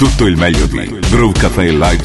Tutto il meglio di Groove Cafe Live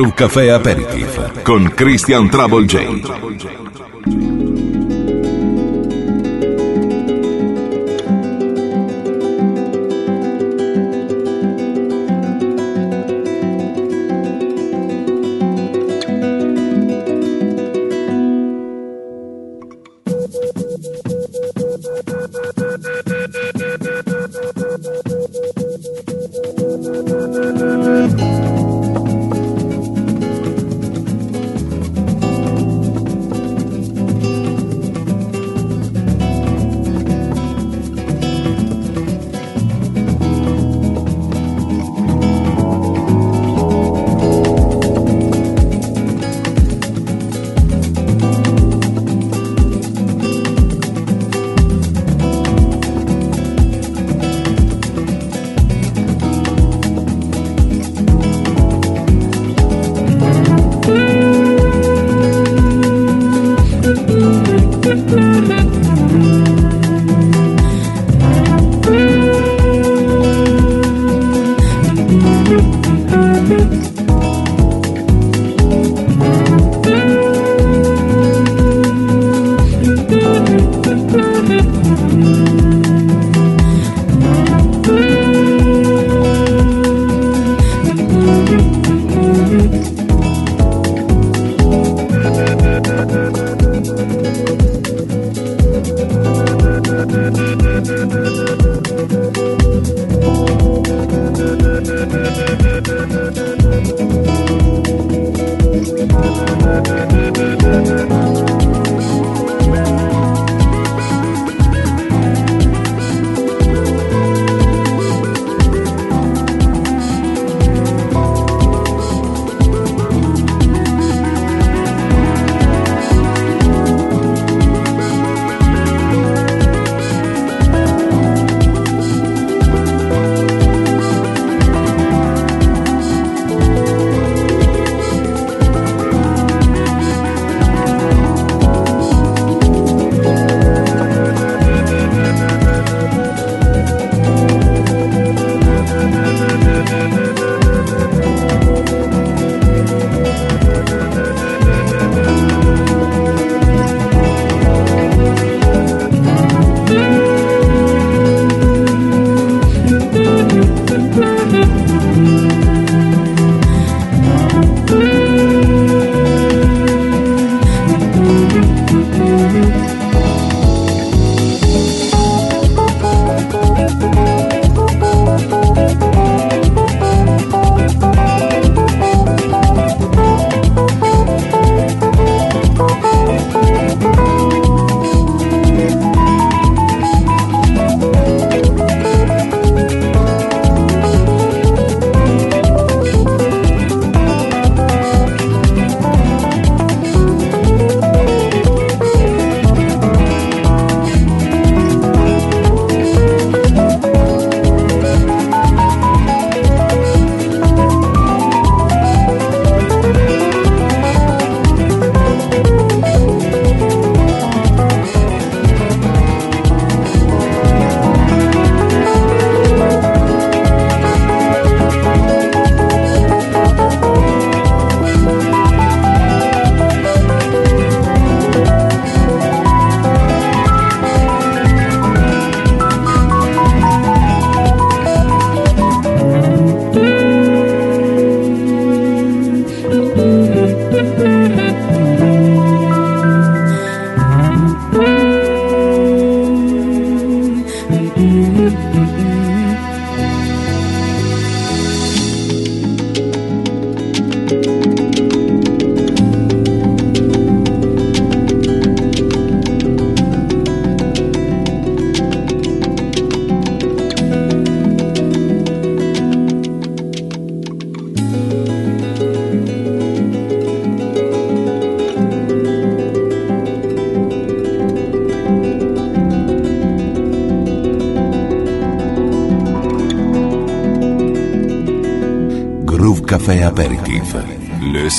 Groove Café Aperitif con Christian Trouble J.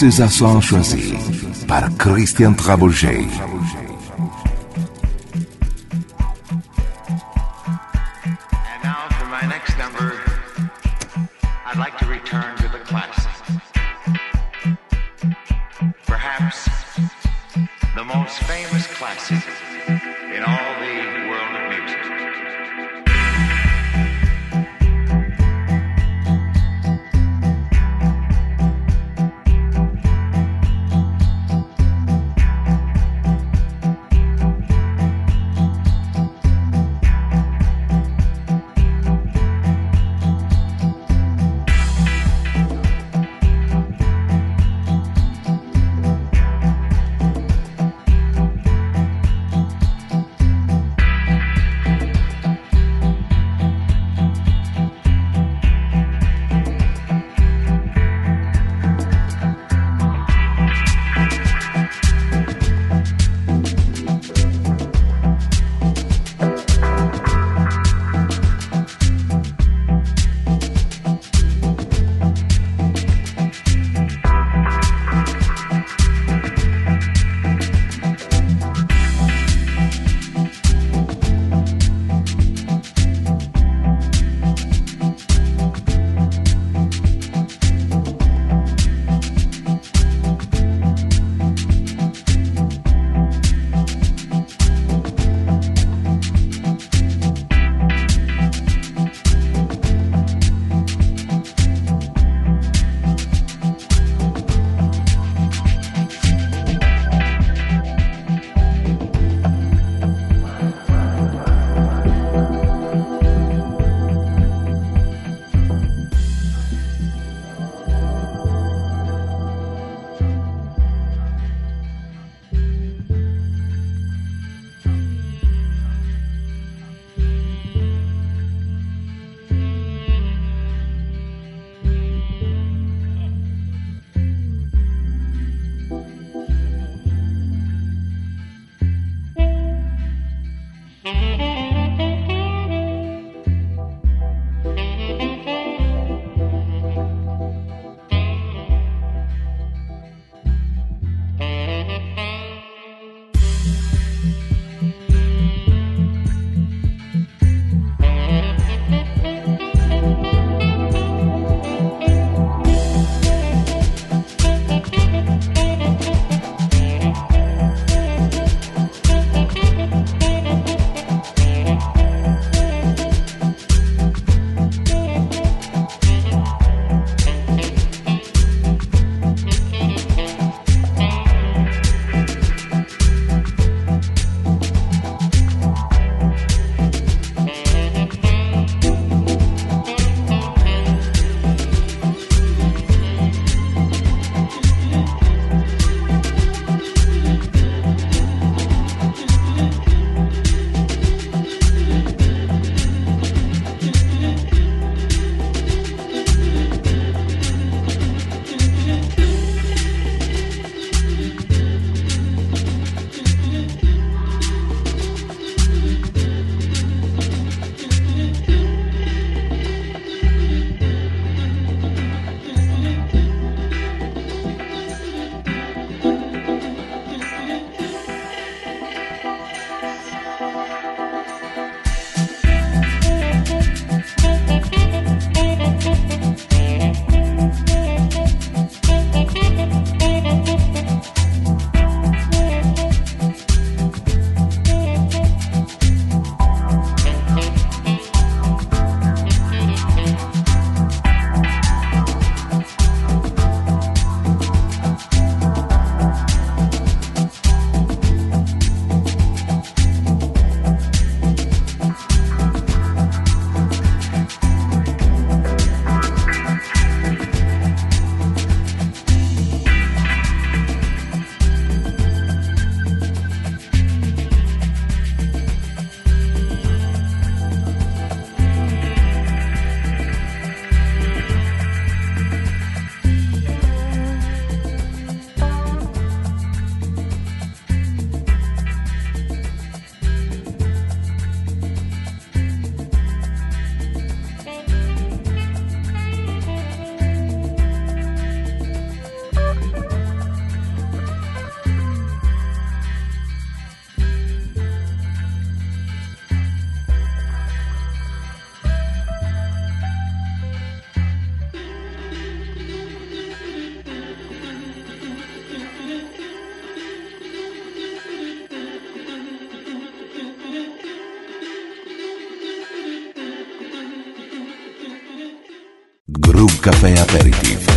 César choisi par Christian Trabouget. Groove Café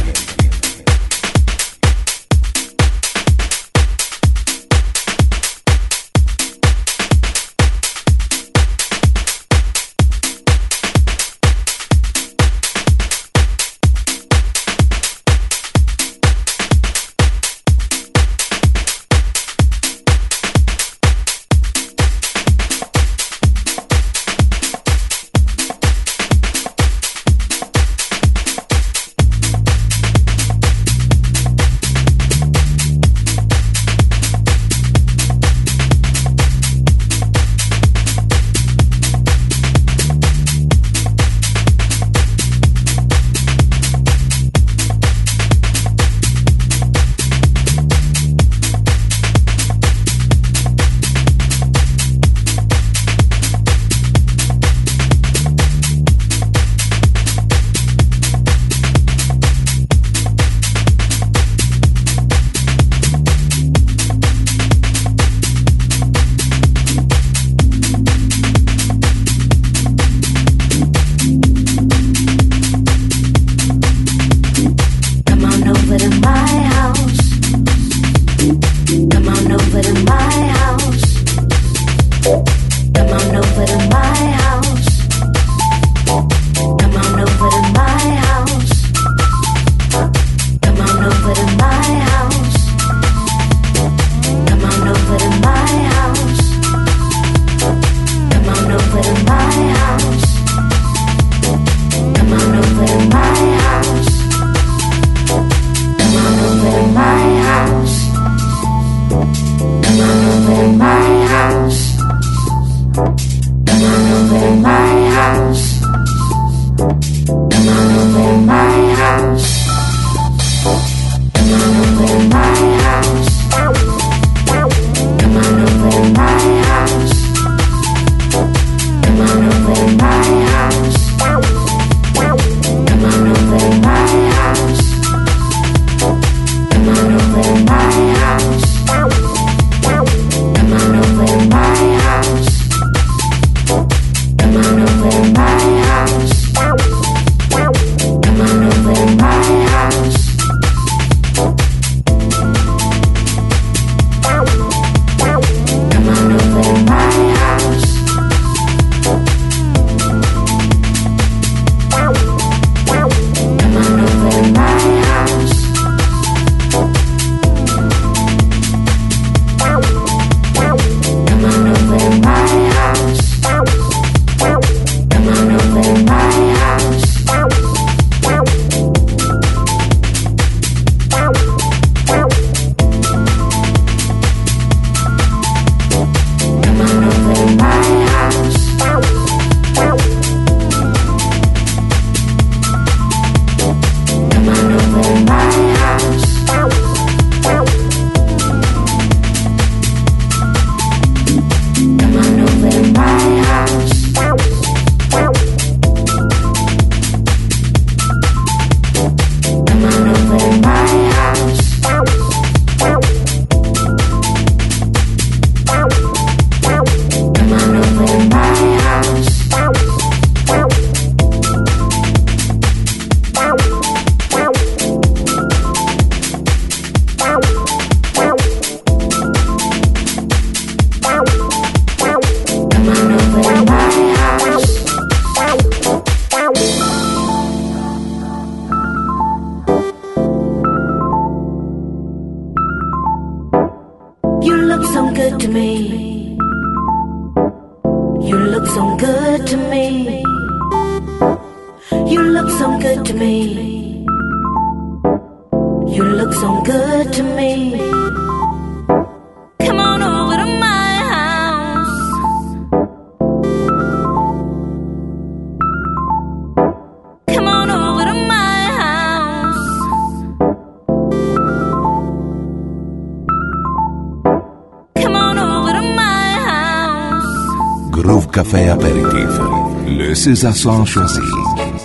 Aperitif. César choisi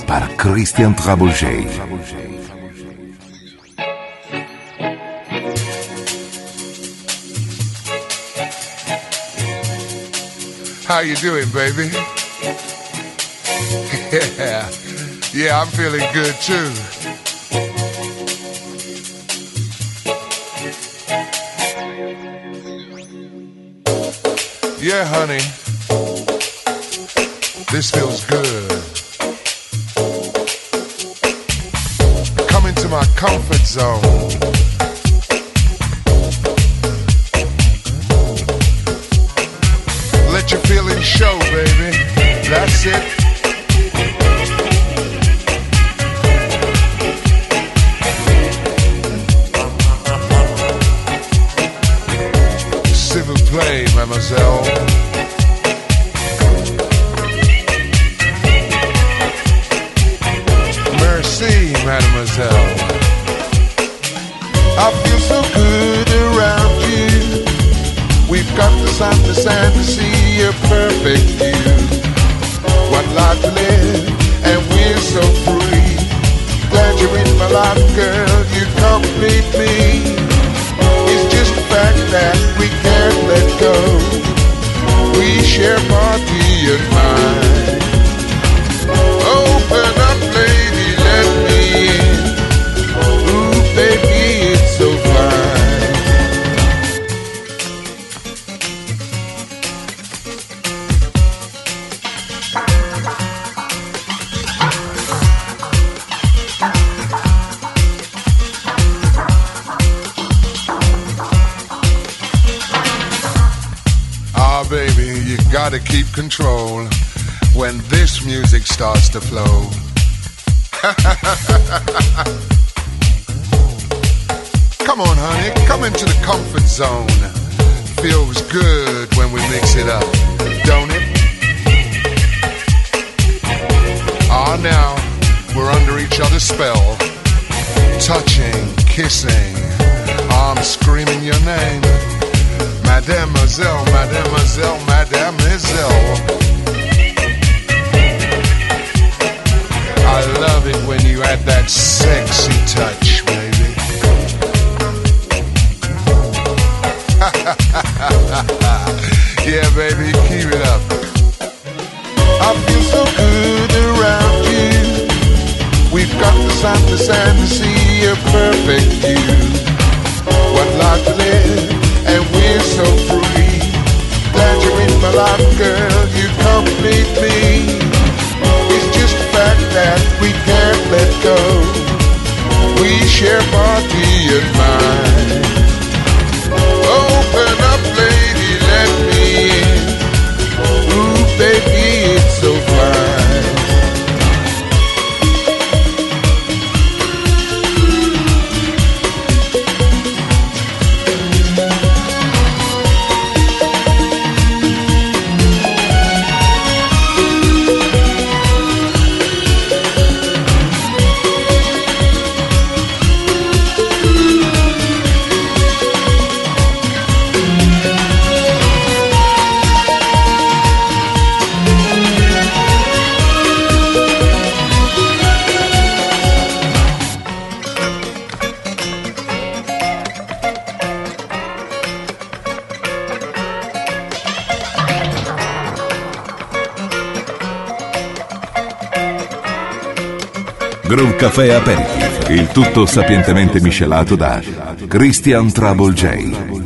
par Christian. How you doing, baby? yeah. Yeah, I'm feeling good too. Yeah, honey. This feels good. Come into my comfort zone. Let your feelings show, baby. That's it. Control when this music starts to flow. come on, honey, come into the comfort zone. Feels good when we mix it up, don't it? Ah, now we're under each other's spell. Touching, kissing, I'm screaming your name. Mademoiselle, mademoiselle, mademoiselle. I love it when you add that sexy touch, baby. yeah, baby, keep it up. I feel so good around you. We've got the sun, the sand, to see a perfect view. What life to live and we're so free. Glad you're in my life, girl, you complete me. It's just the fact that we can't let go. We share body and mind. Groove Café Aperitif, il tutto sapientemente miscelato da Christian Trouble J.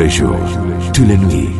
les jours, tous les nuits,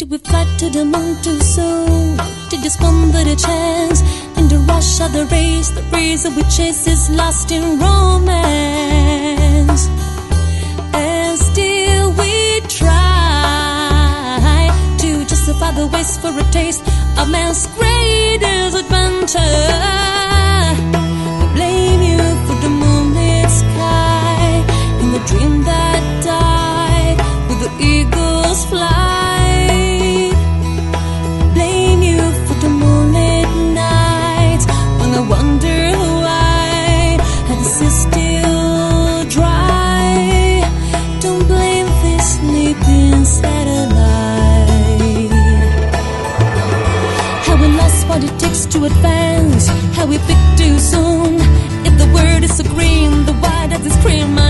To be flattered among too soon, to just one the chance, in the rush of the race, the reason we chase is lost in romance. And still we try to justify the waste for a taste of man's greatest adventure. I blame you for the moonlit sky and the dream that. advance, how we pick too soon. If the word is so green, the why does it scream?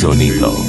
sonido.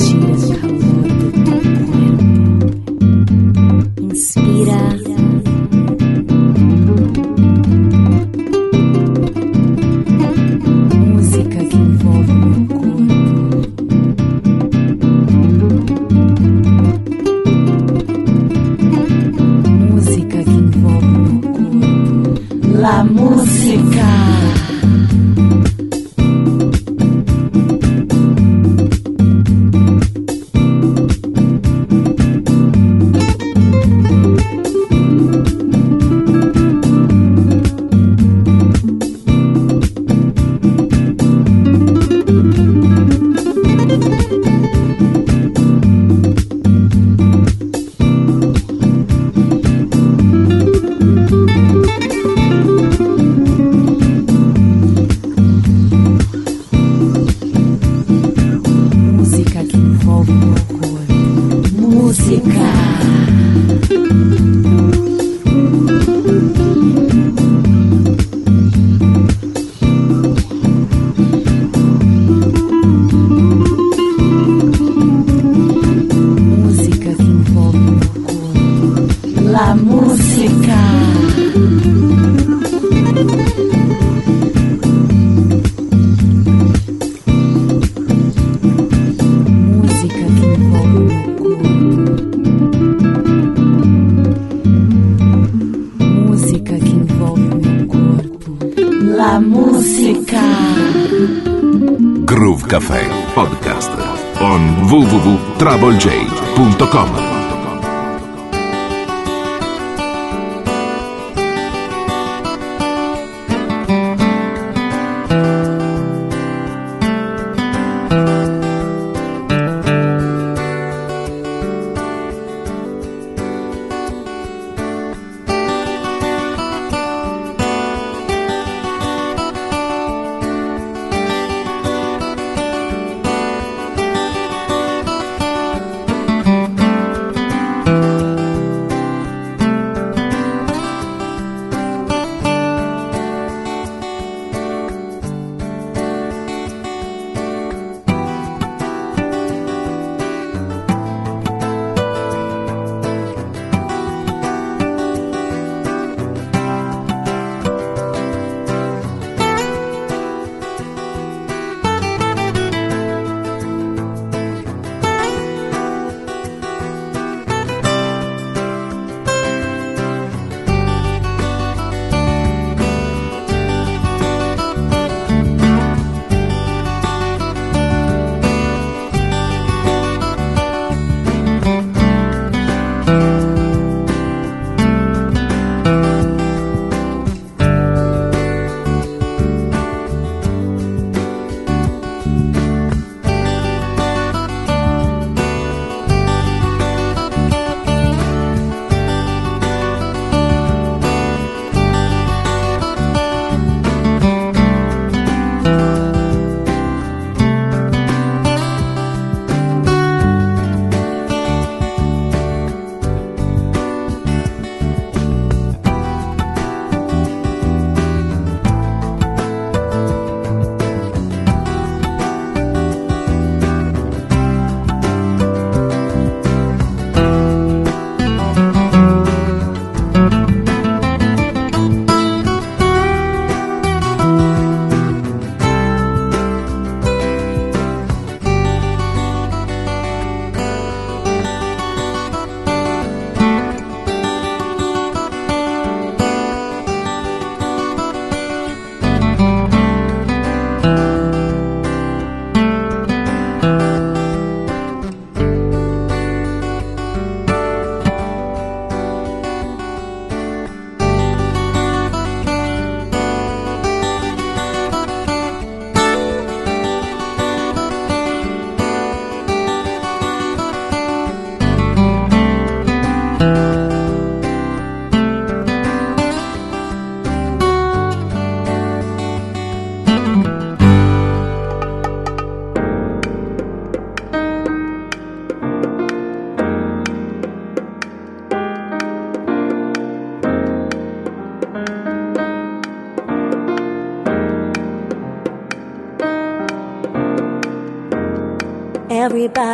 Quero sentir o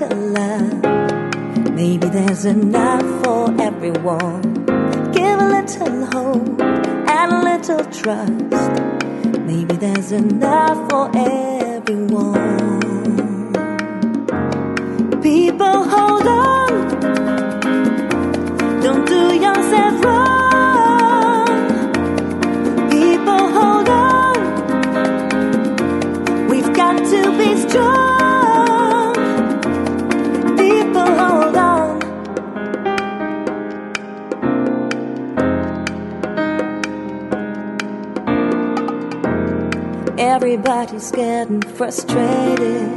little love. Maybe there's enough for everyone. Give a little hope and a little trust. Maybe there's enough for everyone. Frustrated.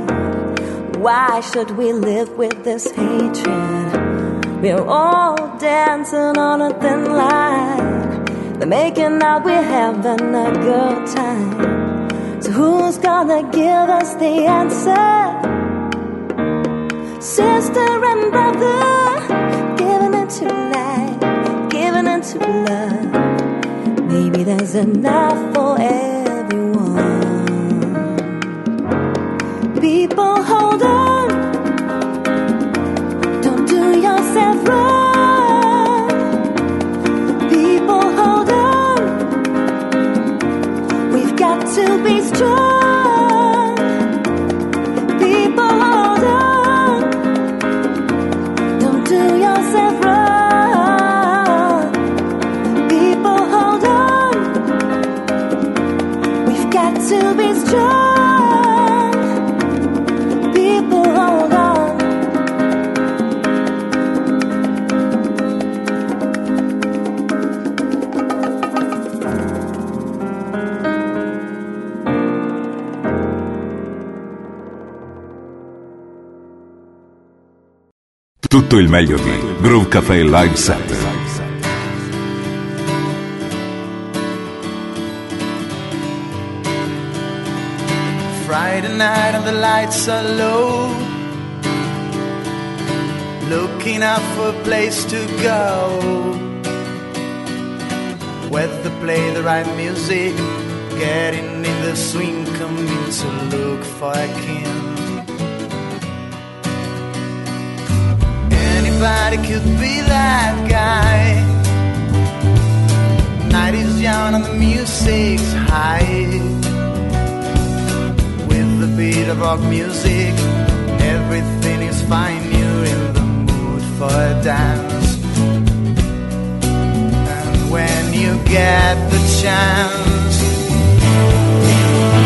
Why should we live with this hatred? We're all dancing on a thin line. They're making out we're having a good time. So who's gonna give us the answer? Sister and brother, giving it to life, giving it to love. Maybe there's enough Tutto il meglio di Groove Cafe Live Set. Friday night and the lights are low. Looking out for a place to go. Whether play the right music. Getting in the swing, coming to look for a king. Anybody could be that guy. Night is young and the music's high with the beat of rock music. Everything is fine, you're in the mood for a dance. And when you get the chance,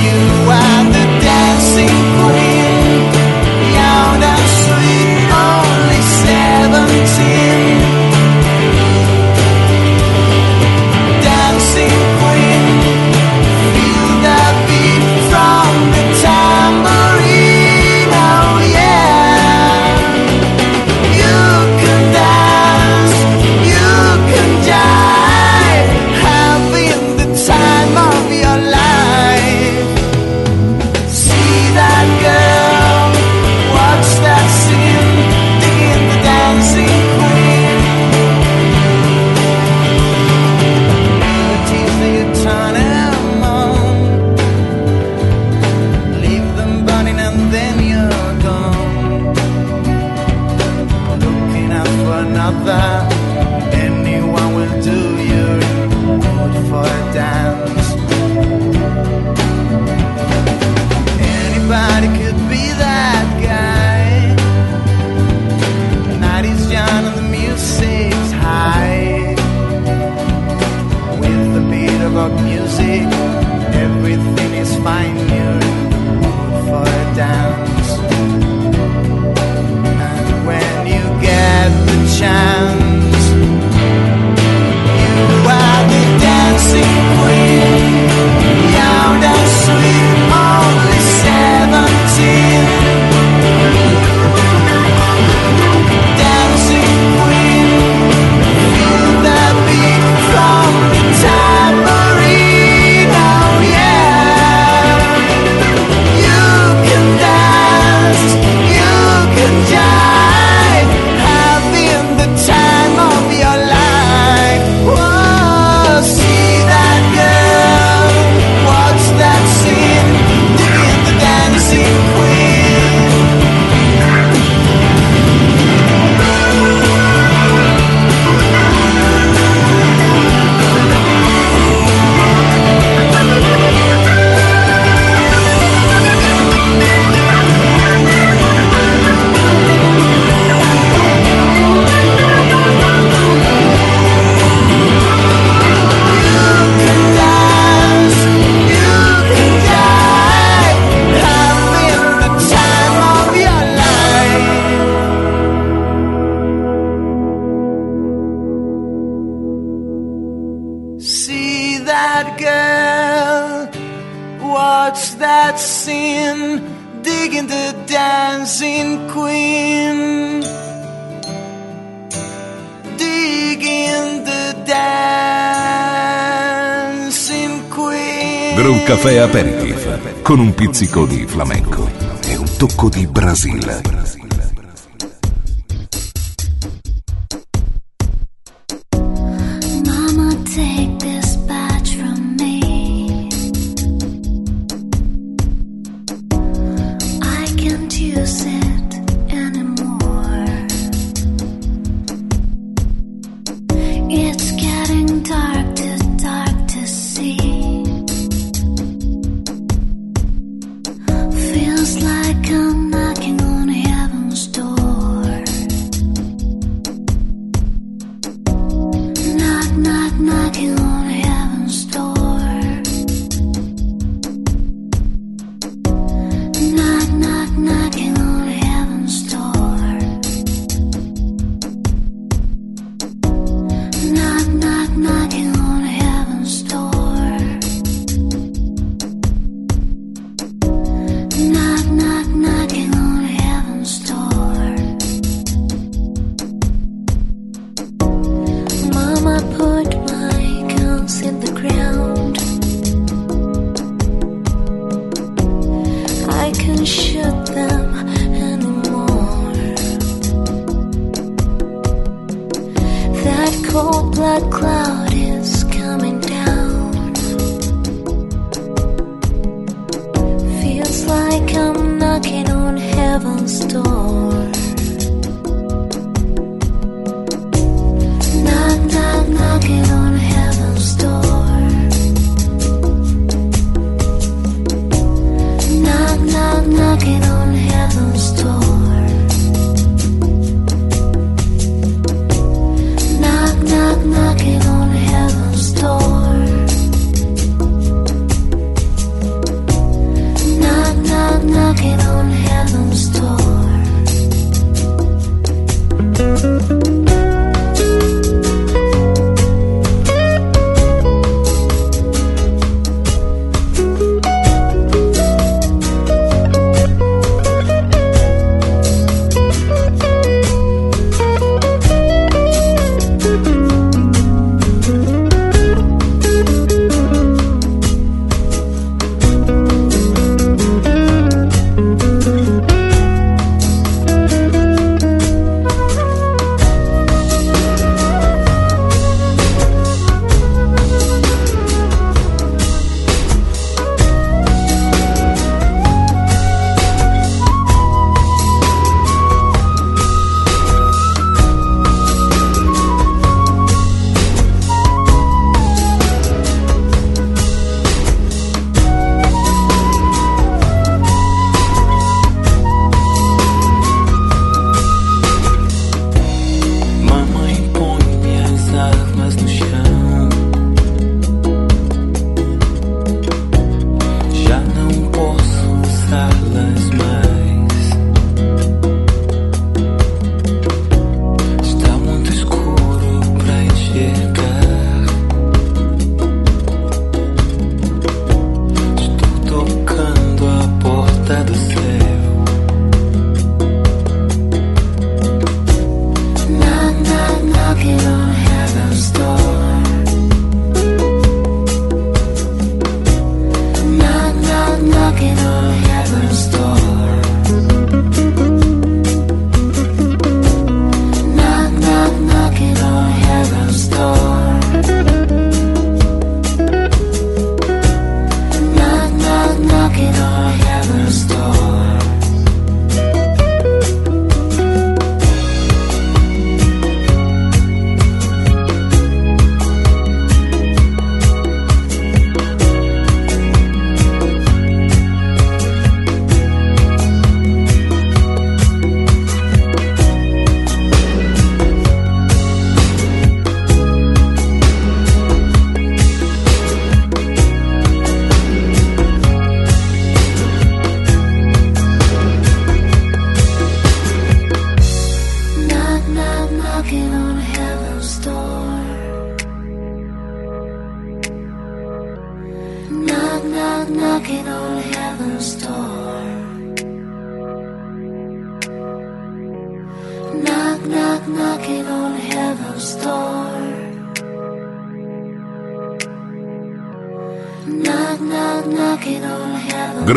you are the dancing queen. Seventeen. con un pizzico di flamenco e un tocco di Brasile.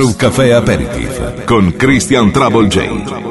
Groove Café Aperitif con Christian Trouble J.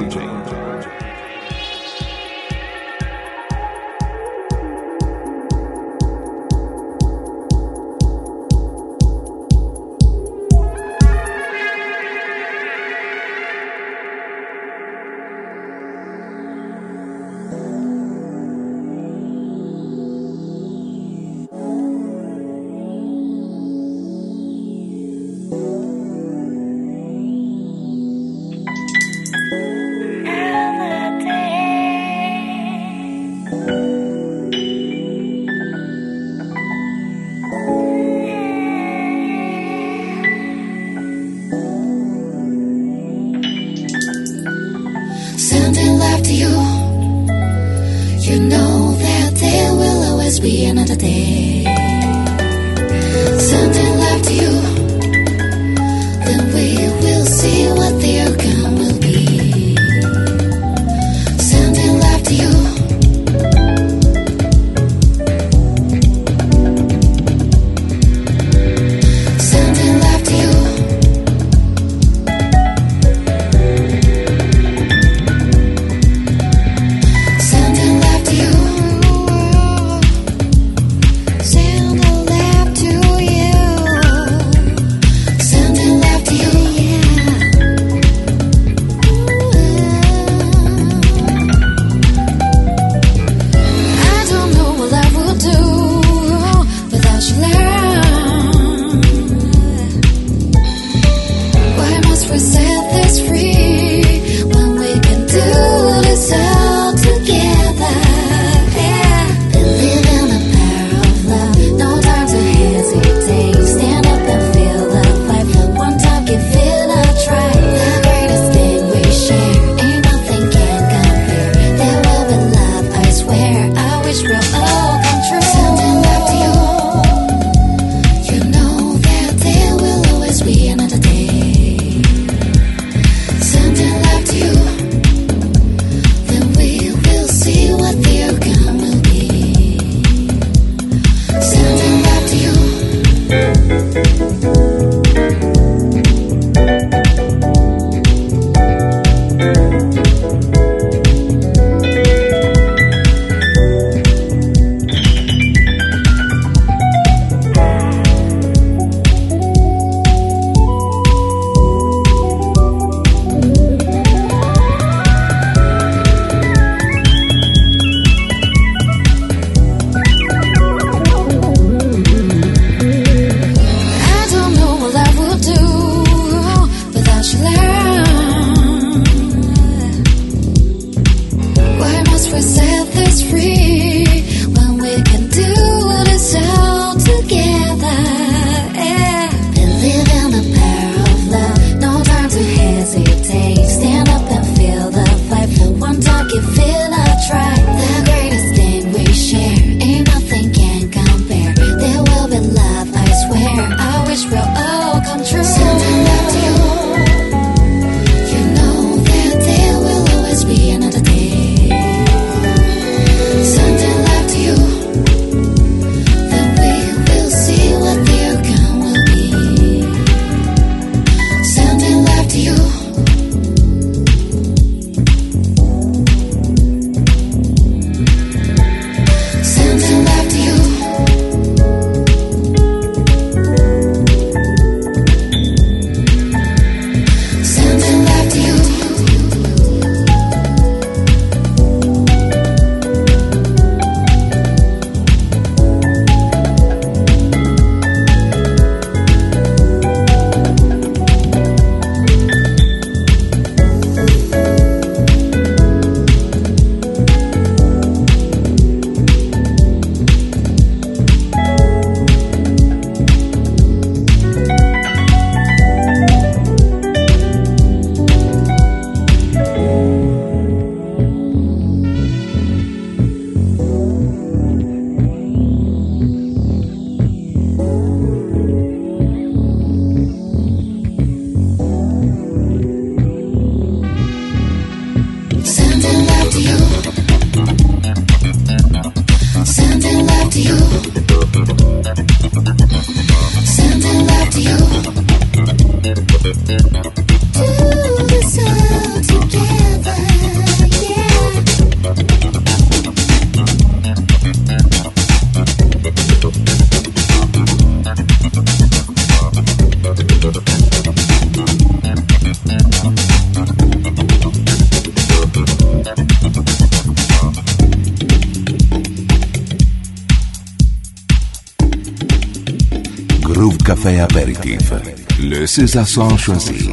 Le César son choisi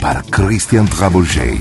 par Christian Trabouget.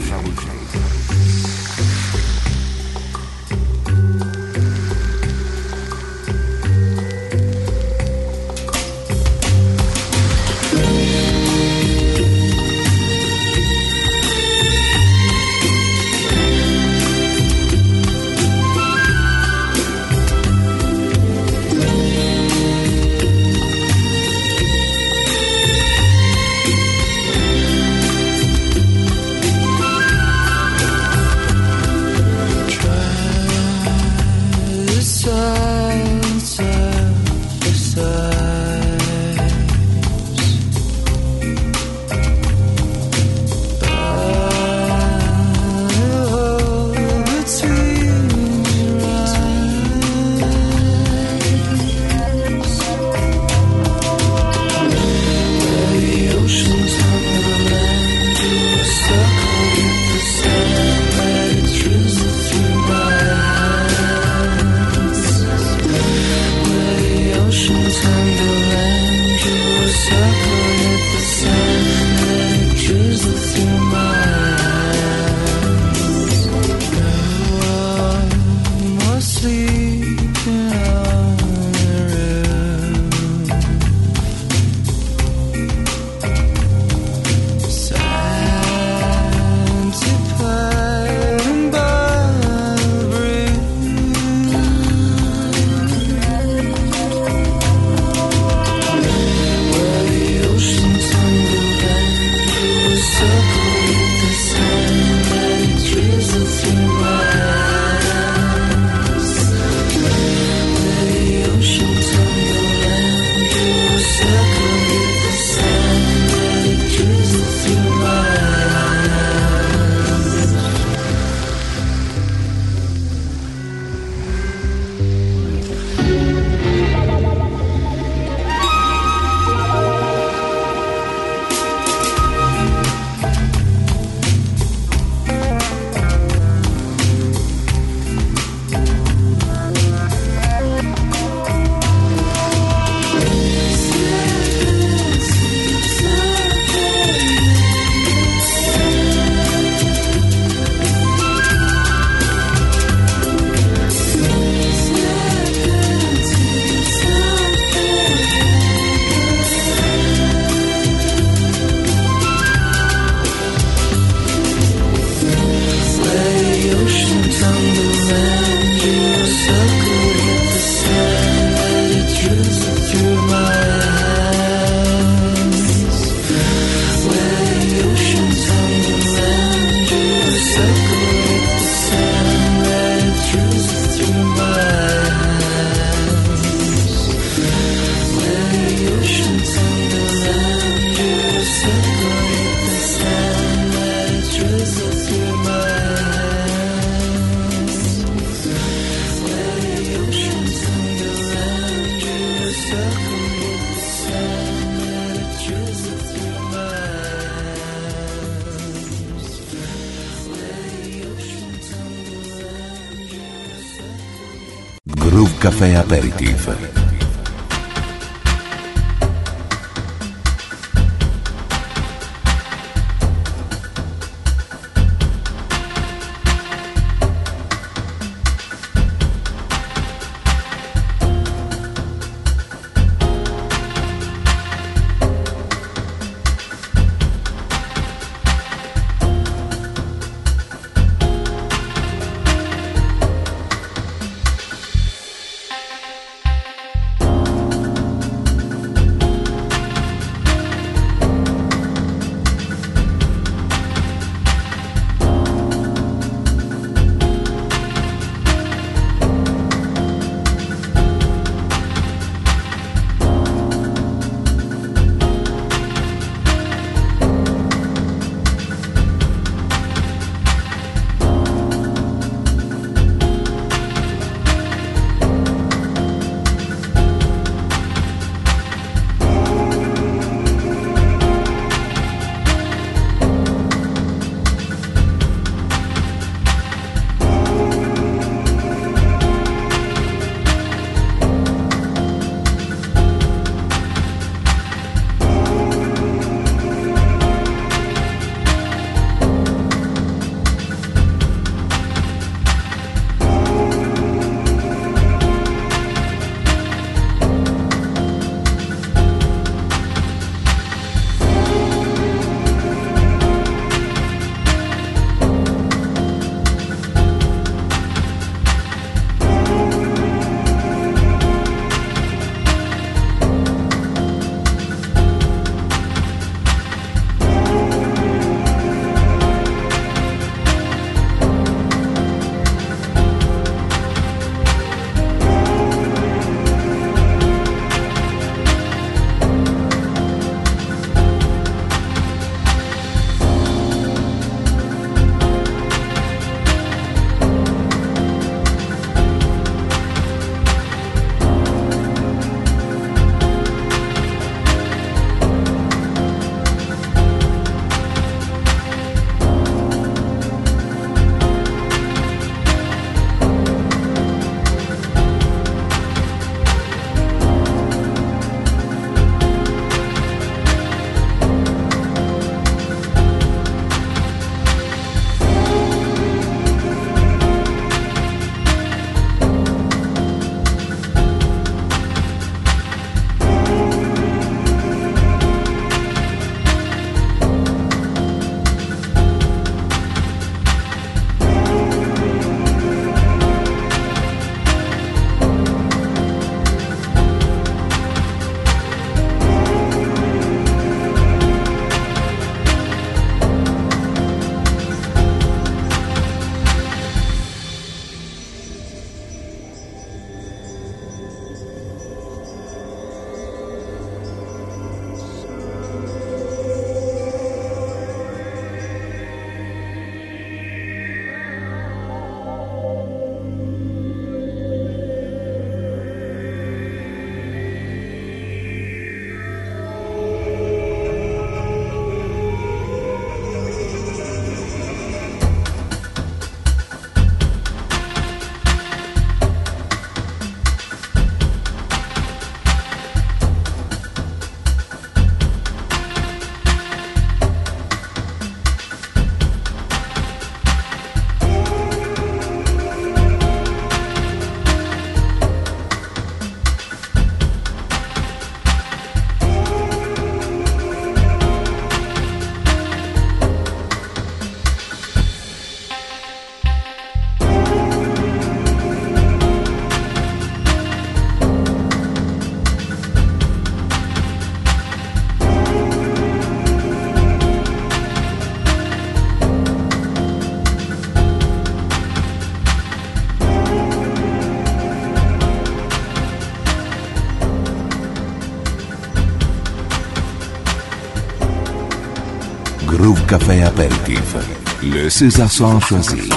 Café Apéritif. Le César son choisi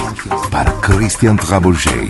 par Christian Trabolger.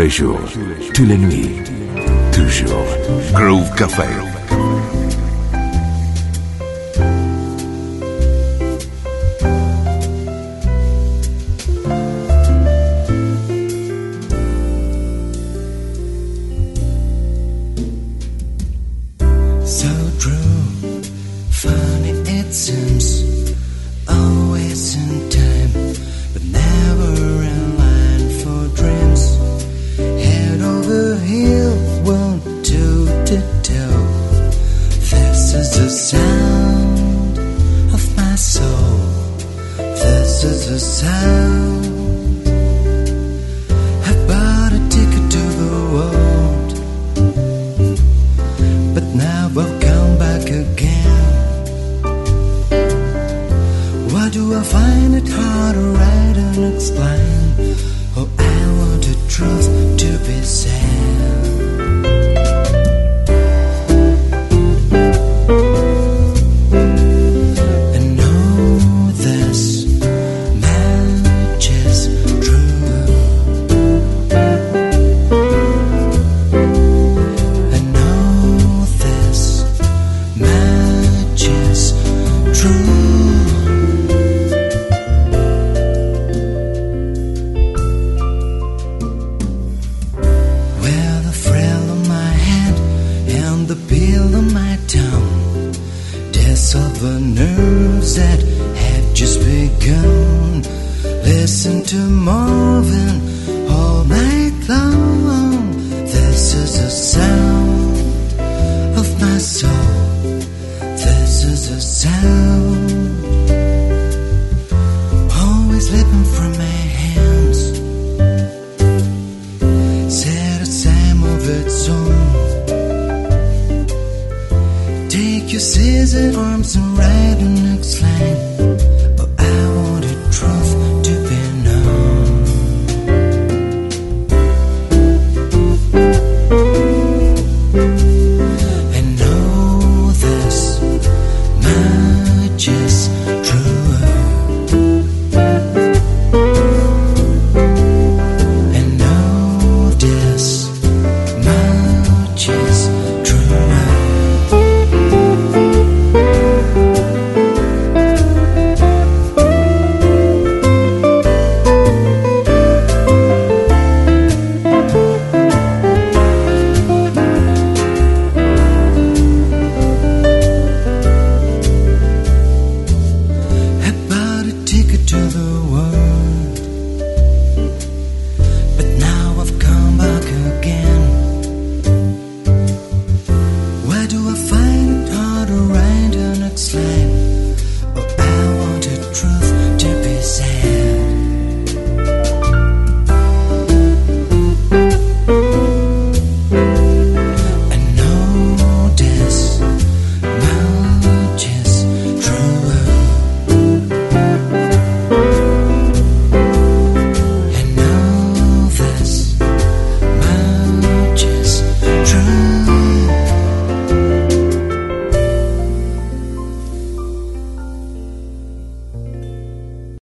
les jours, toutes les nuits, toujours. Groove Café. So true, funny it seems.